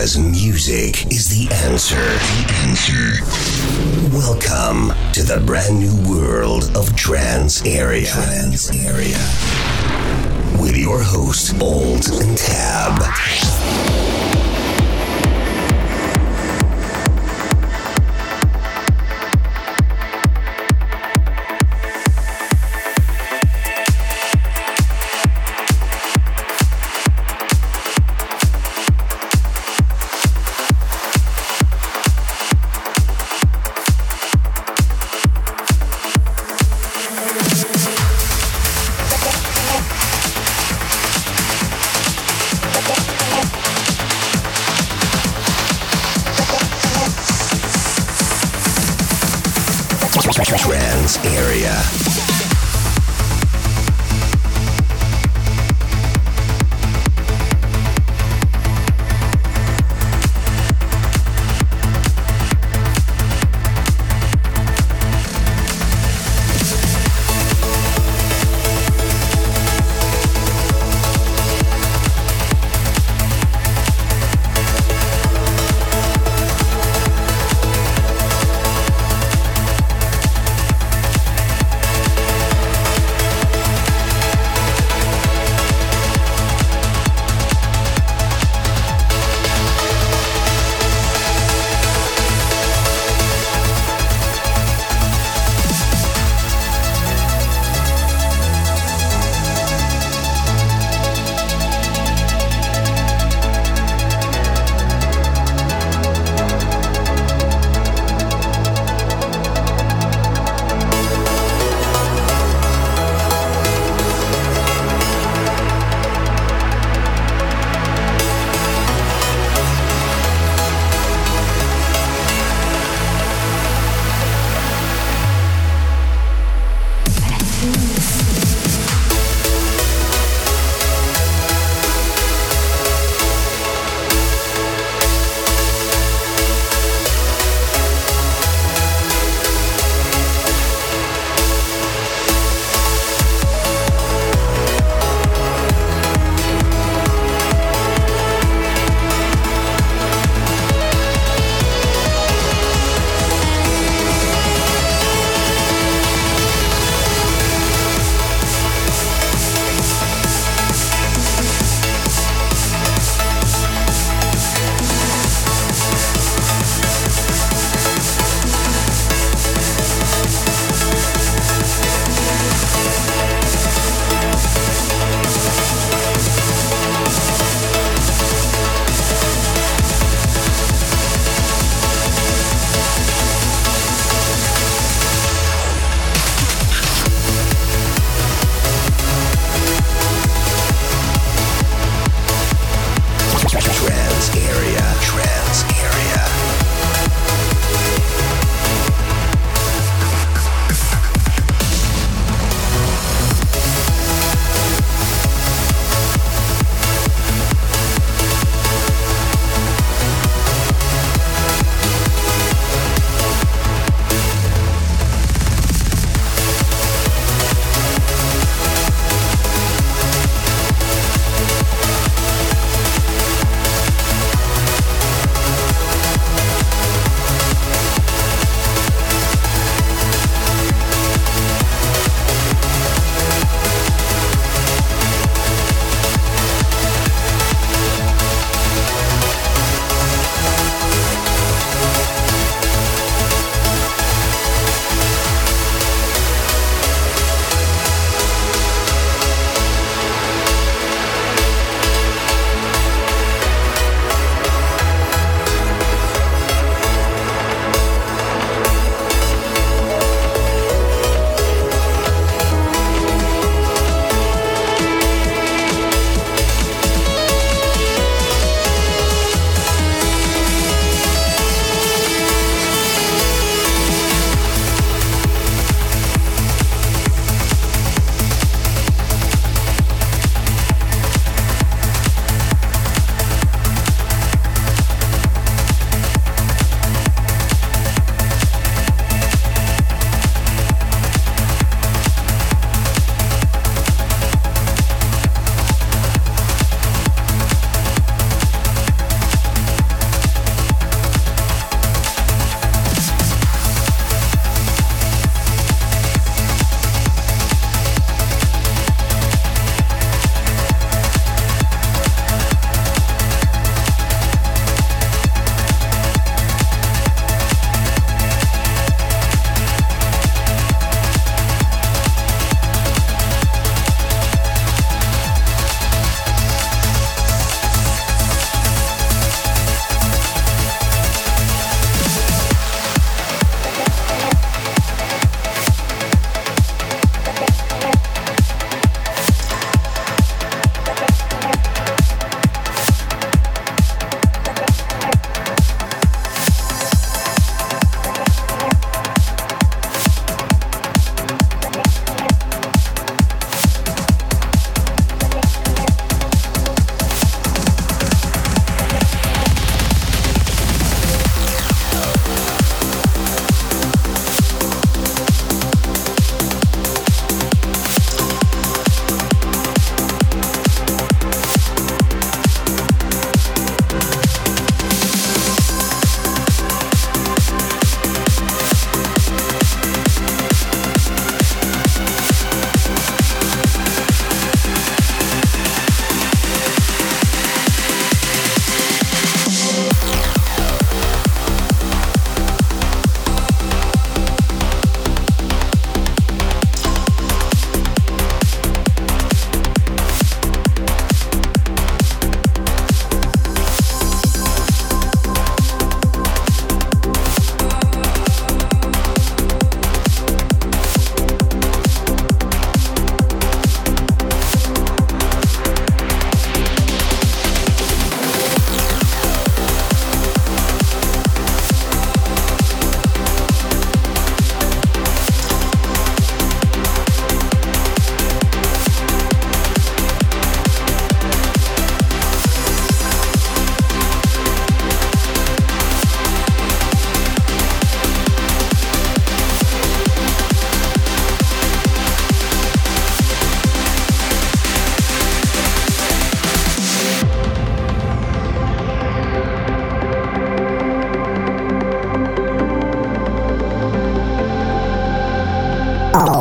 Because music is the answer. The answer. Welcome to the brand new world of Trance Area. Trance Area. With your host, Old and Tab.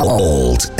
Old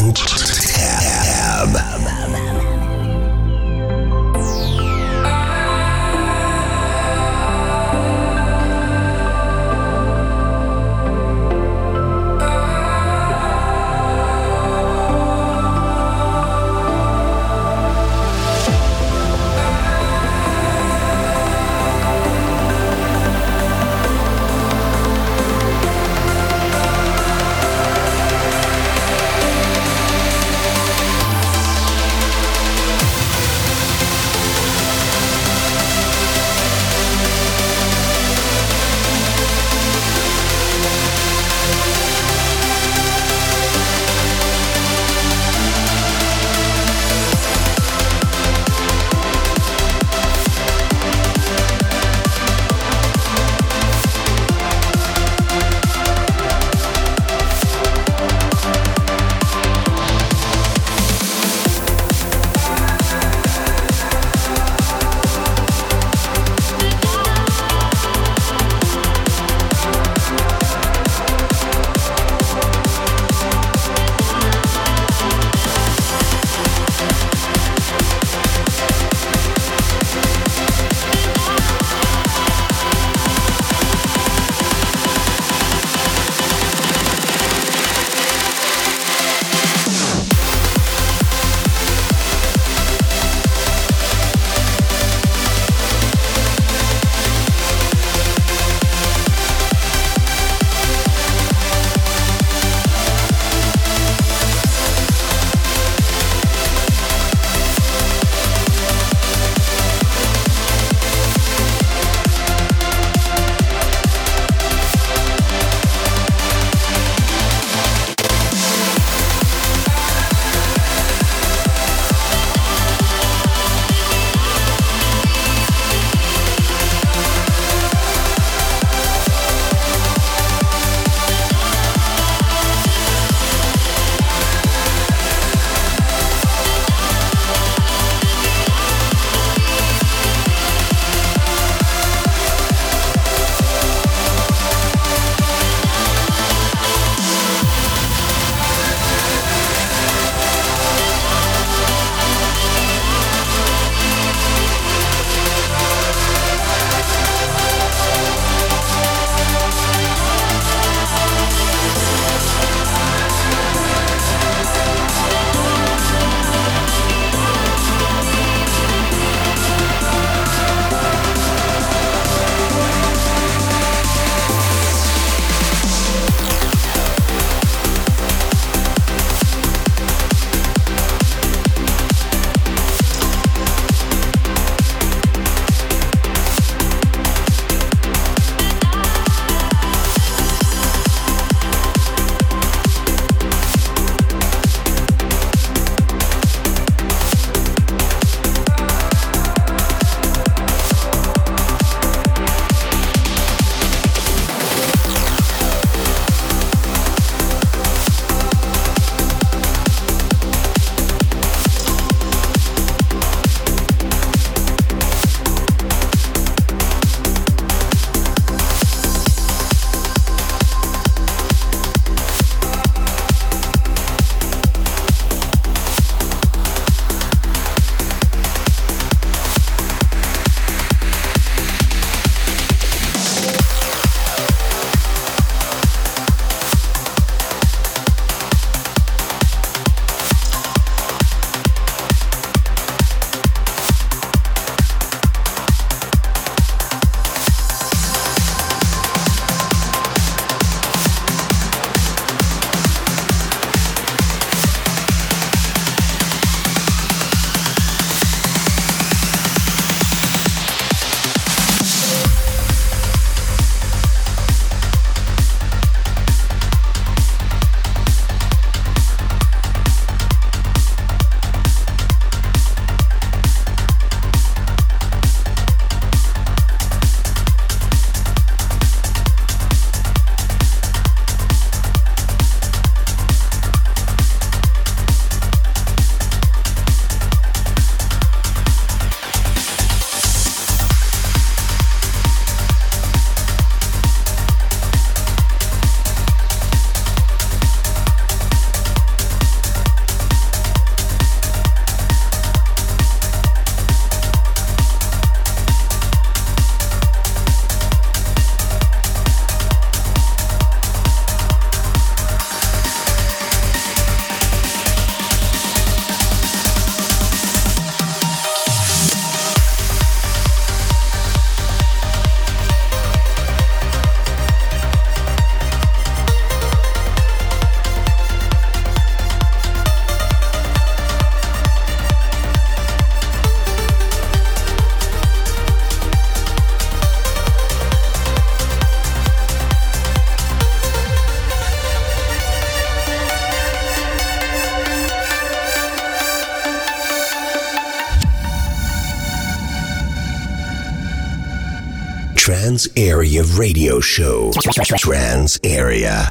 Trance Area Radio Show. Trance Area.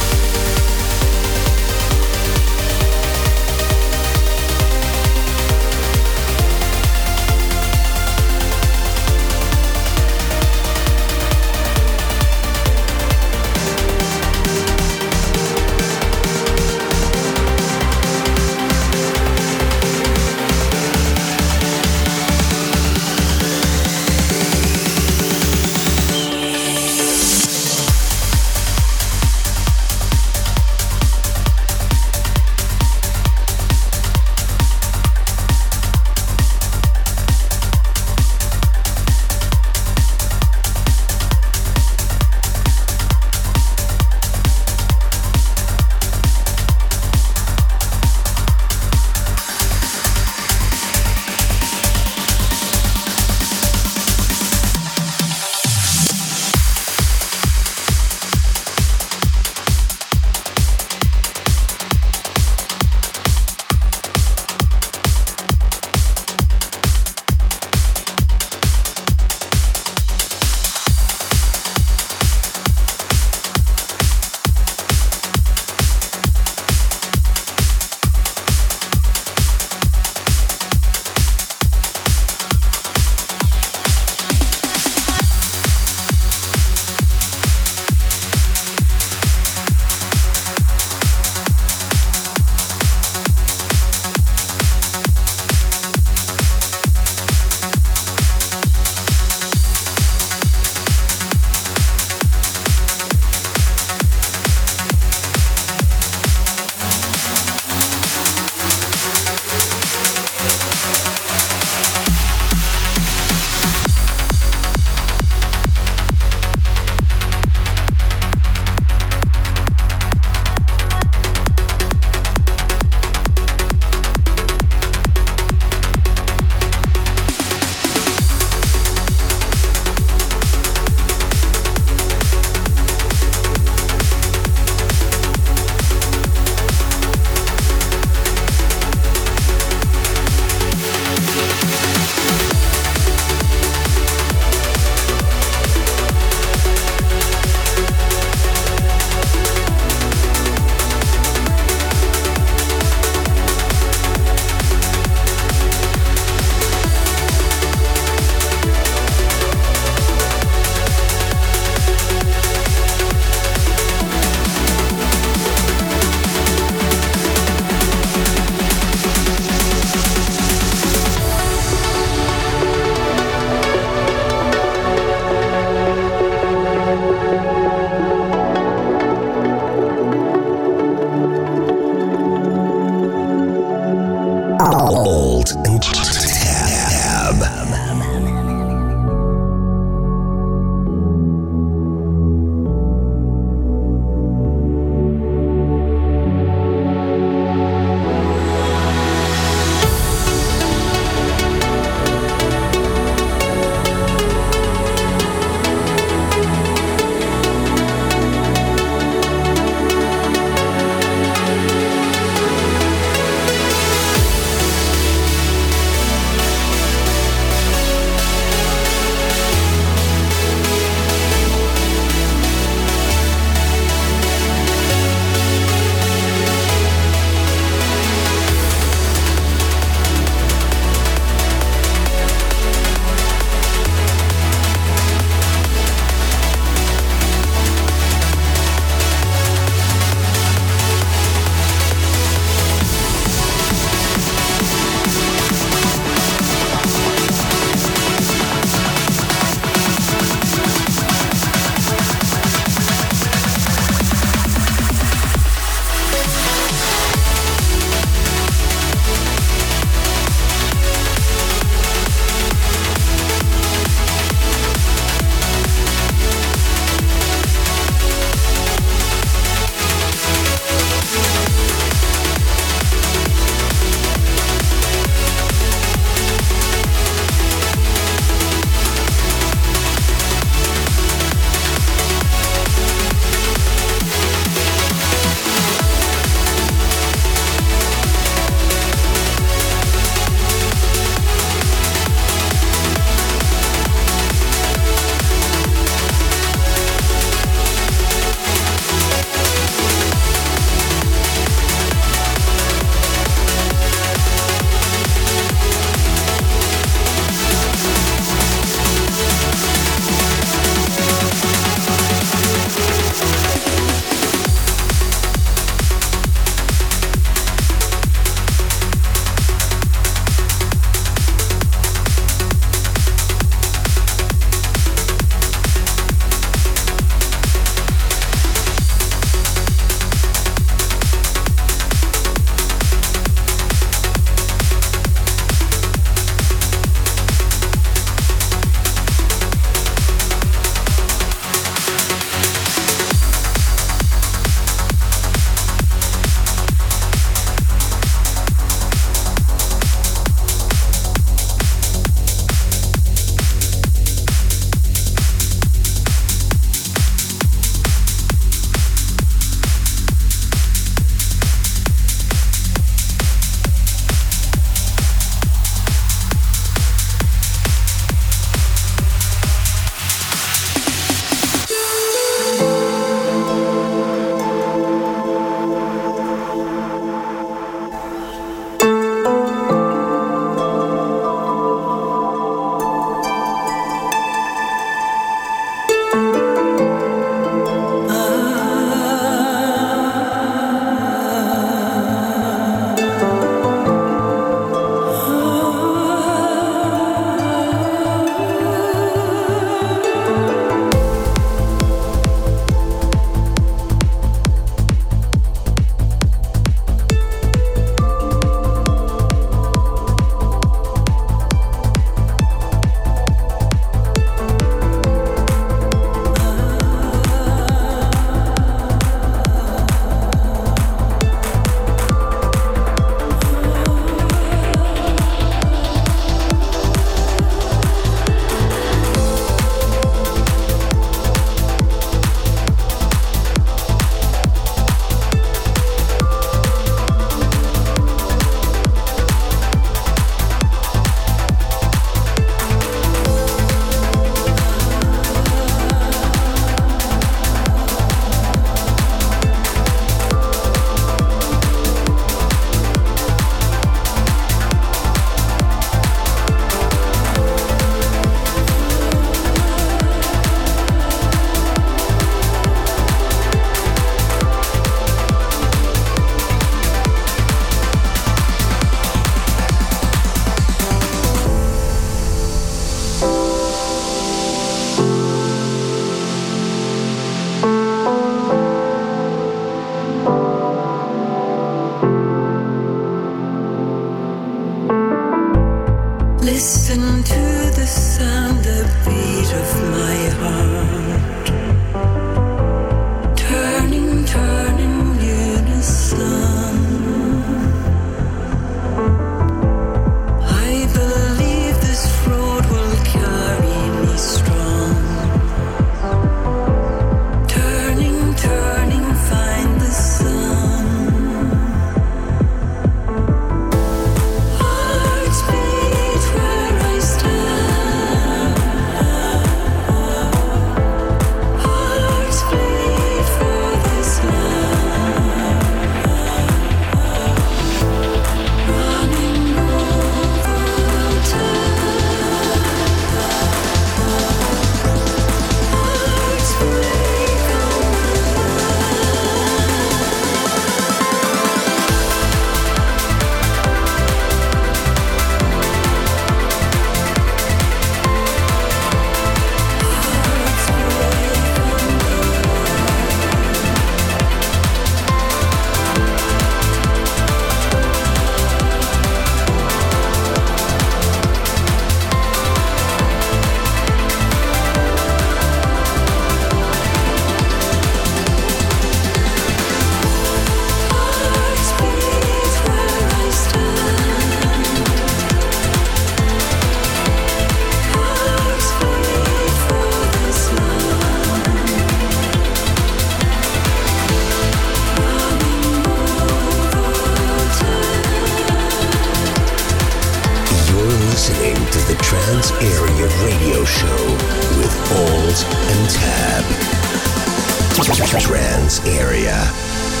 Area.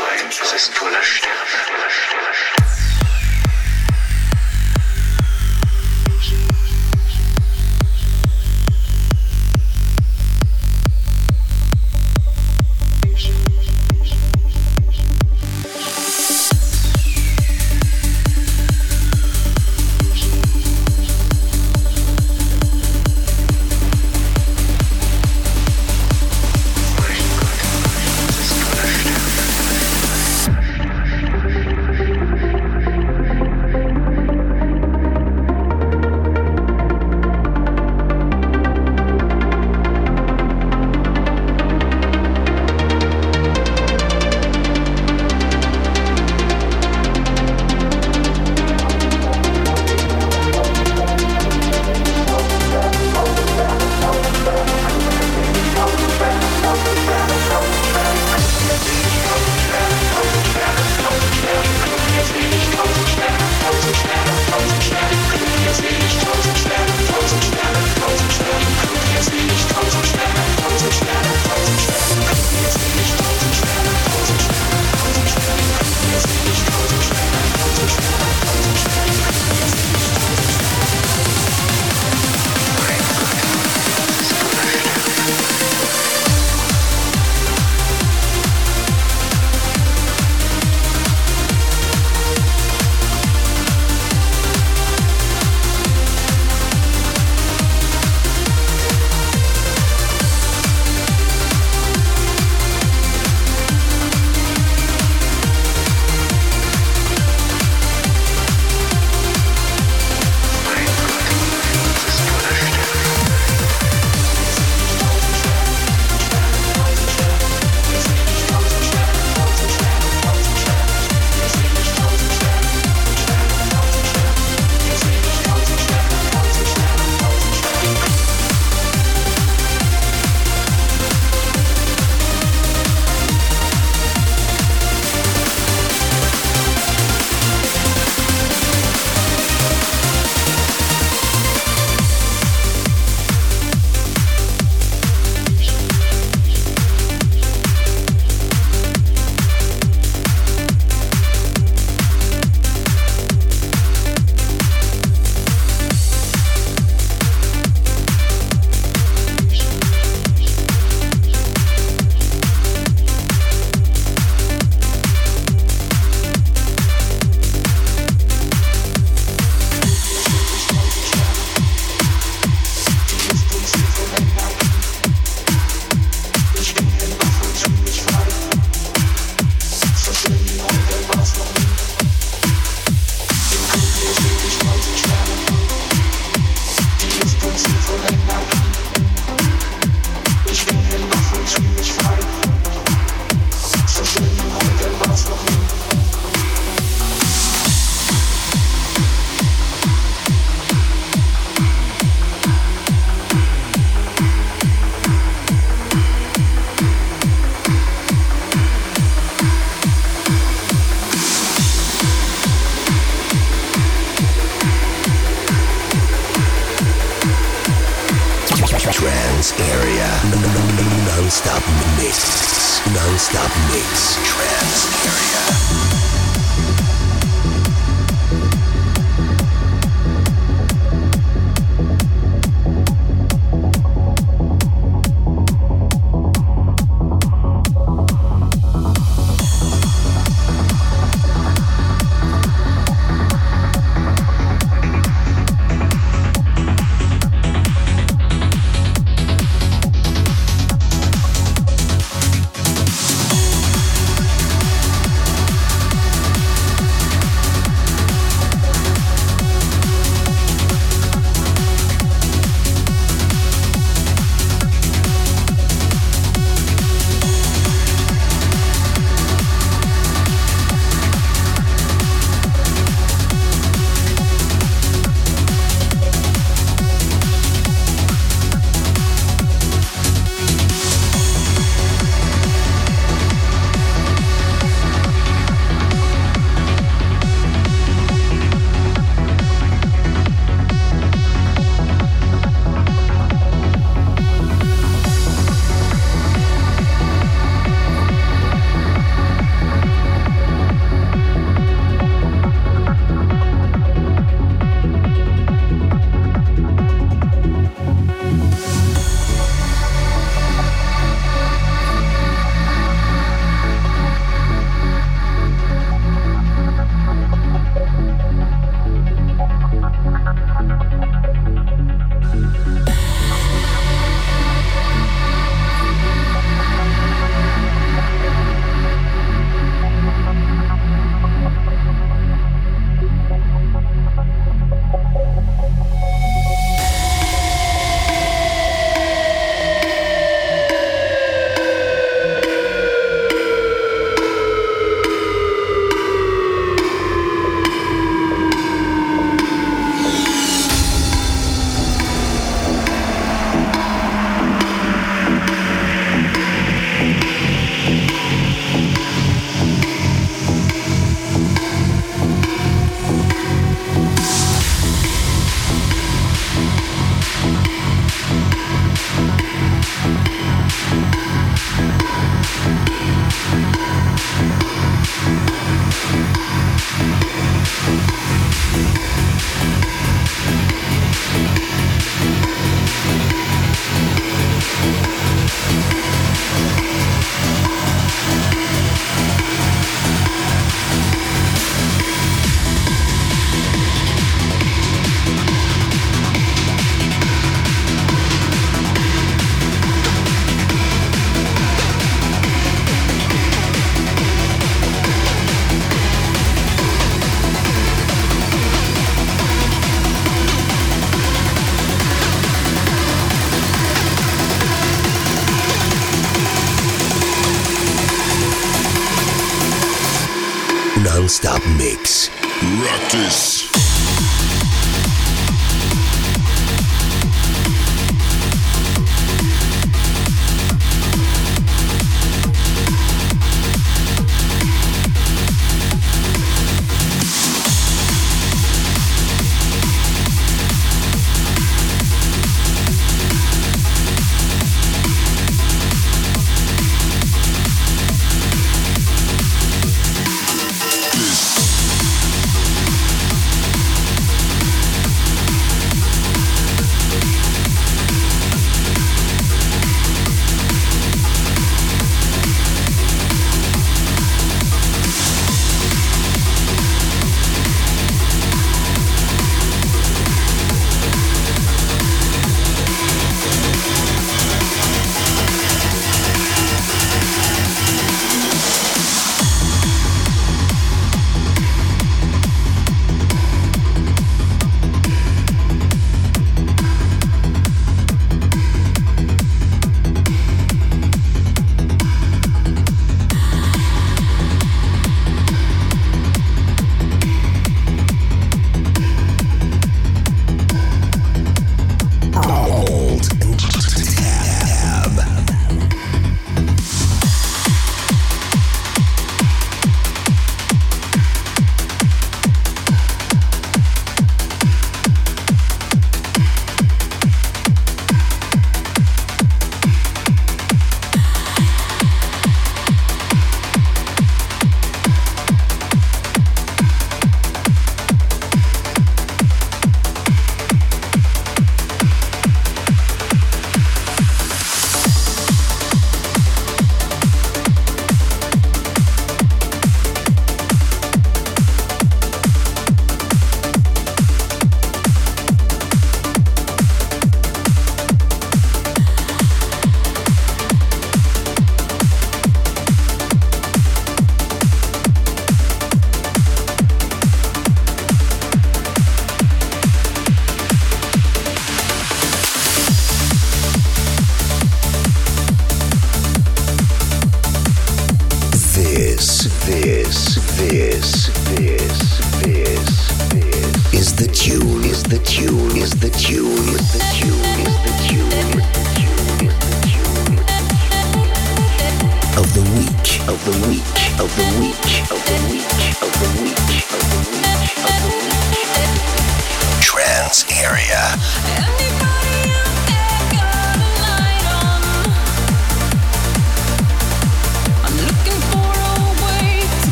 Mein Gott, es ist voller Sterne.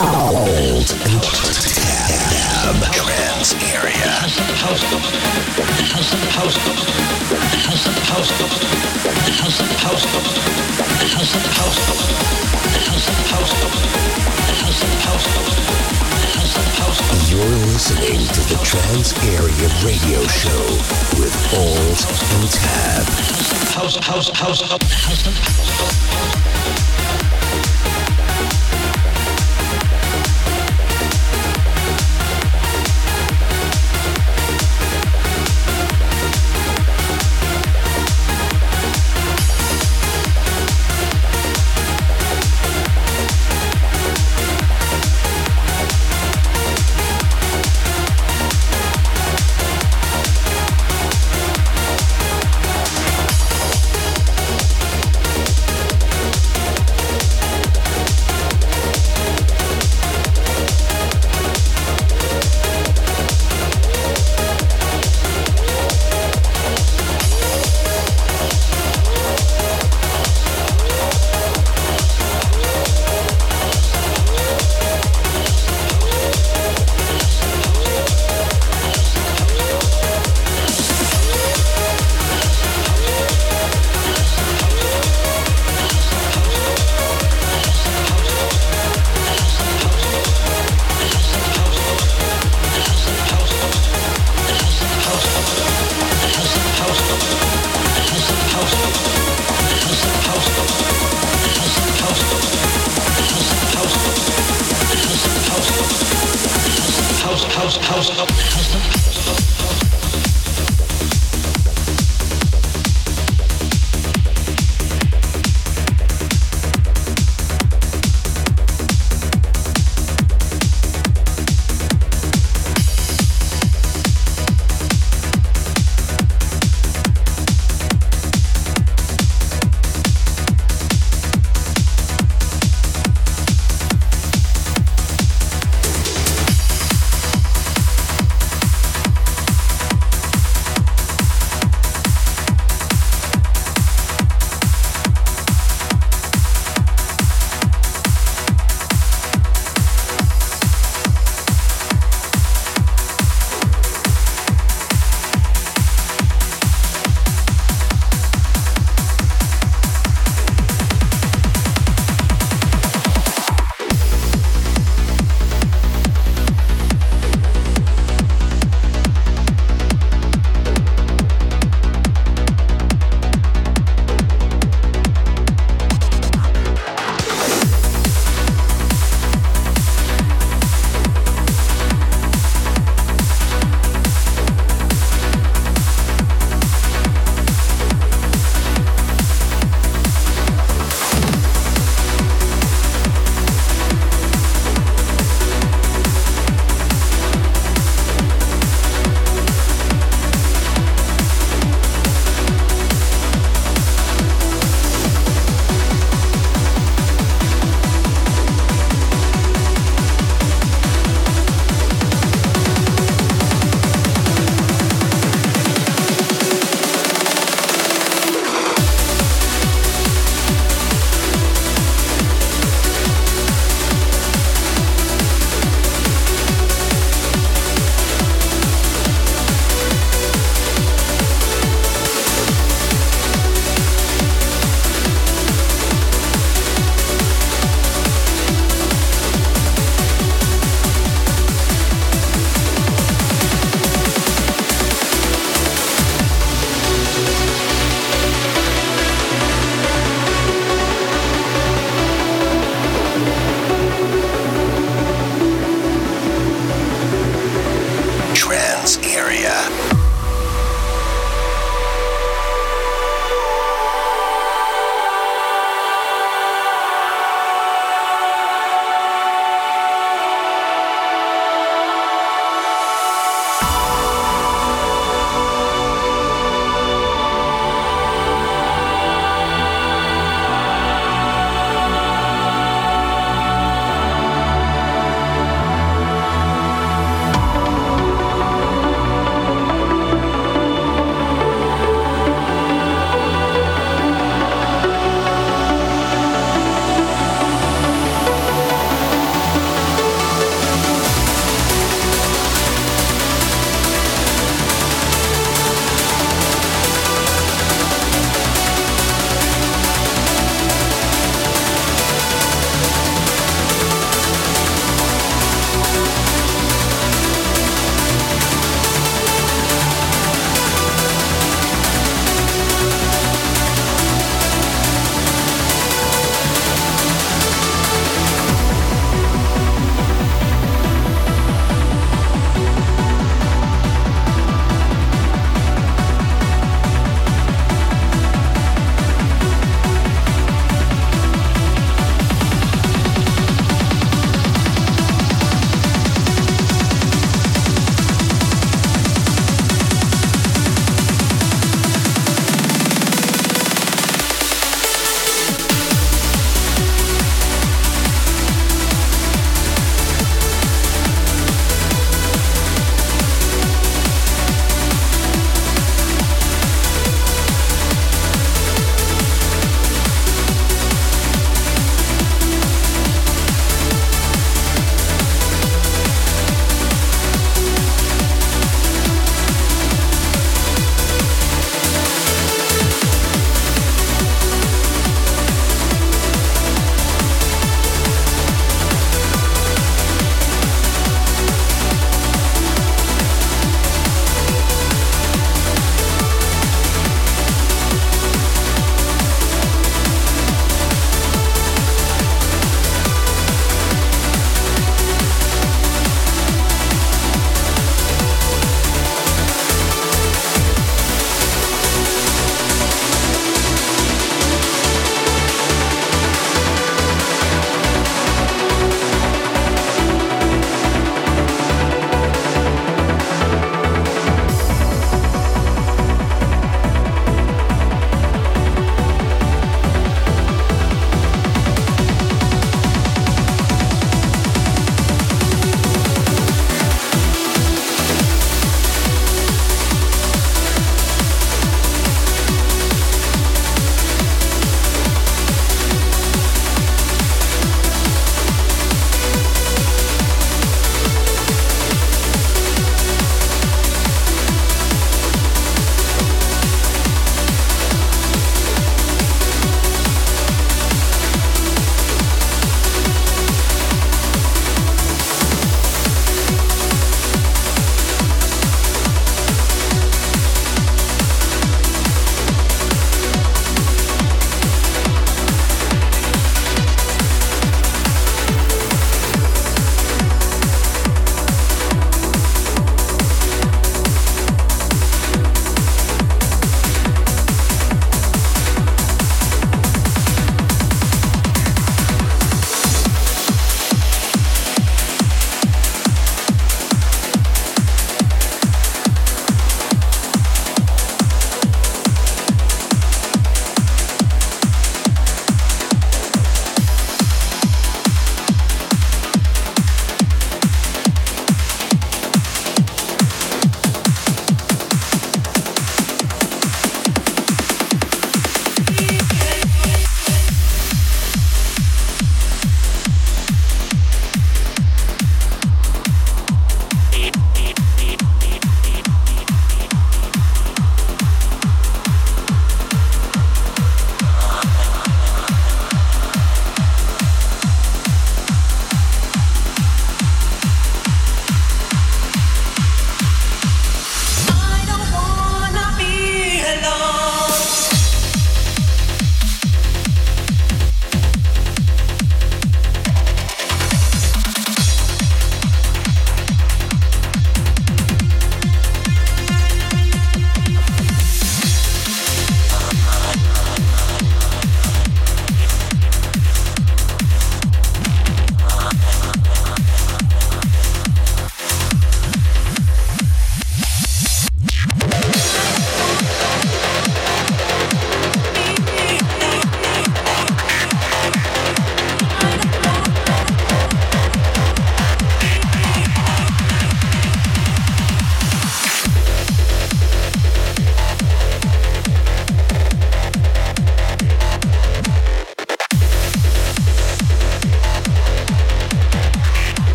Alt and Tab Trance Area. House House House House House House House House House House You're listening to the Trance Area Radio Show with Alt and Tab. House House House House House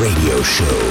Radio Show.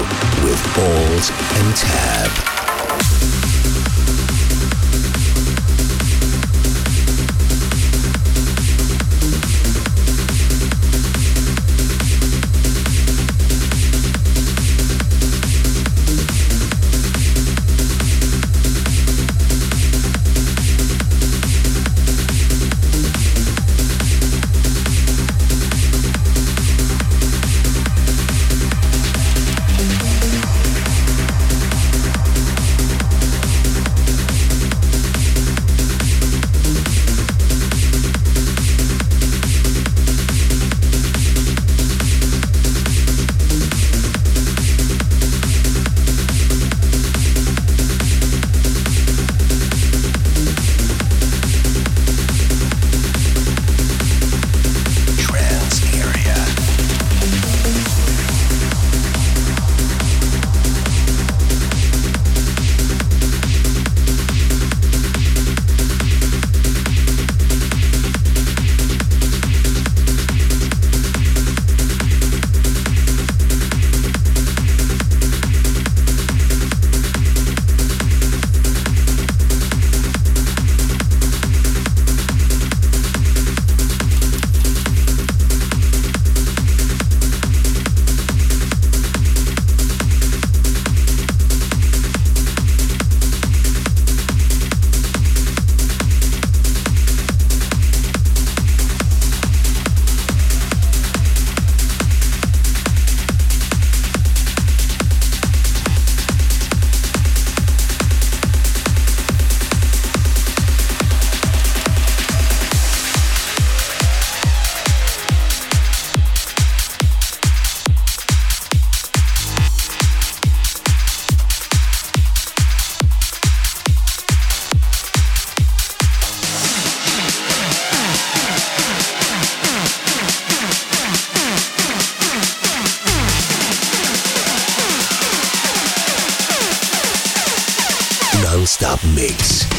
Non-Stop Mix.